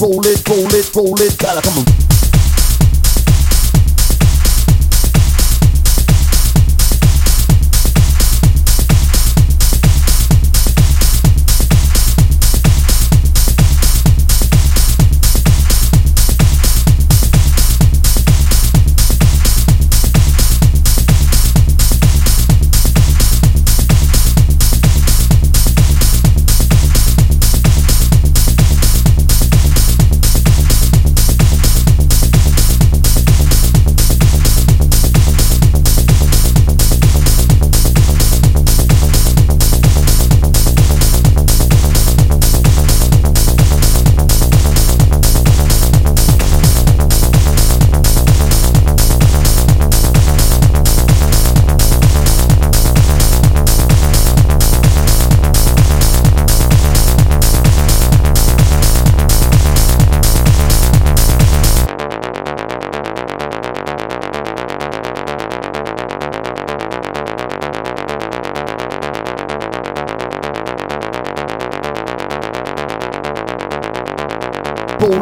roll it, roll it, roll it, gotta come on.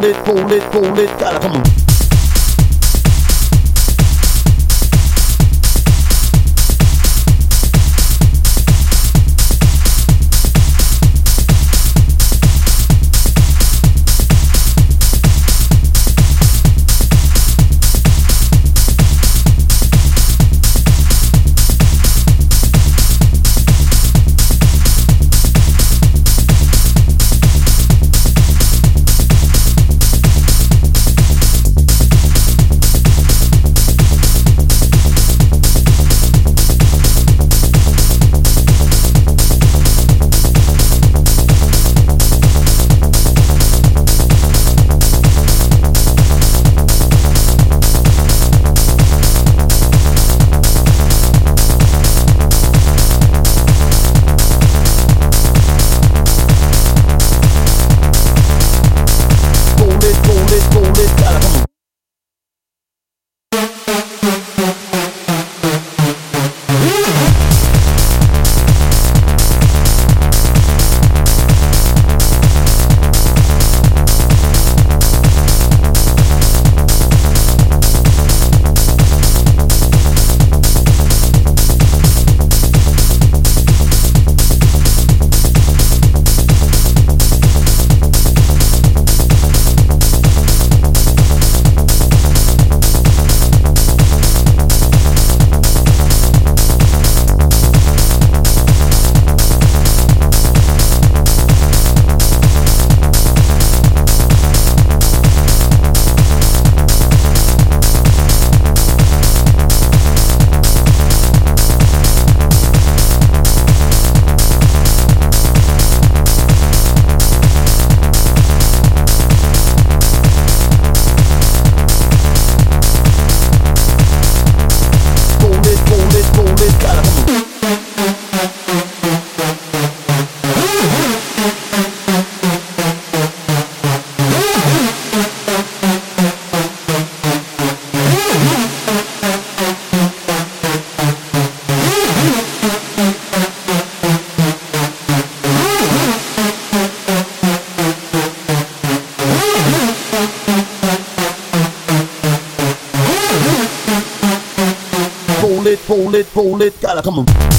It, roll it, roll come on. Roll it, roll it, roll it, gotta come on.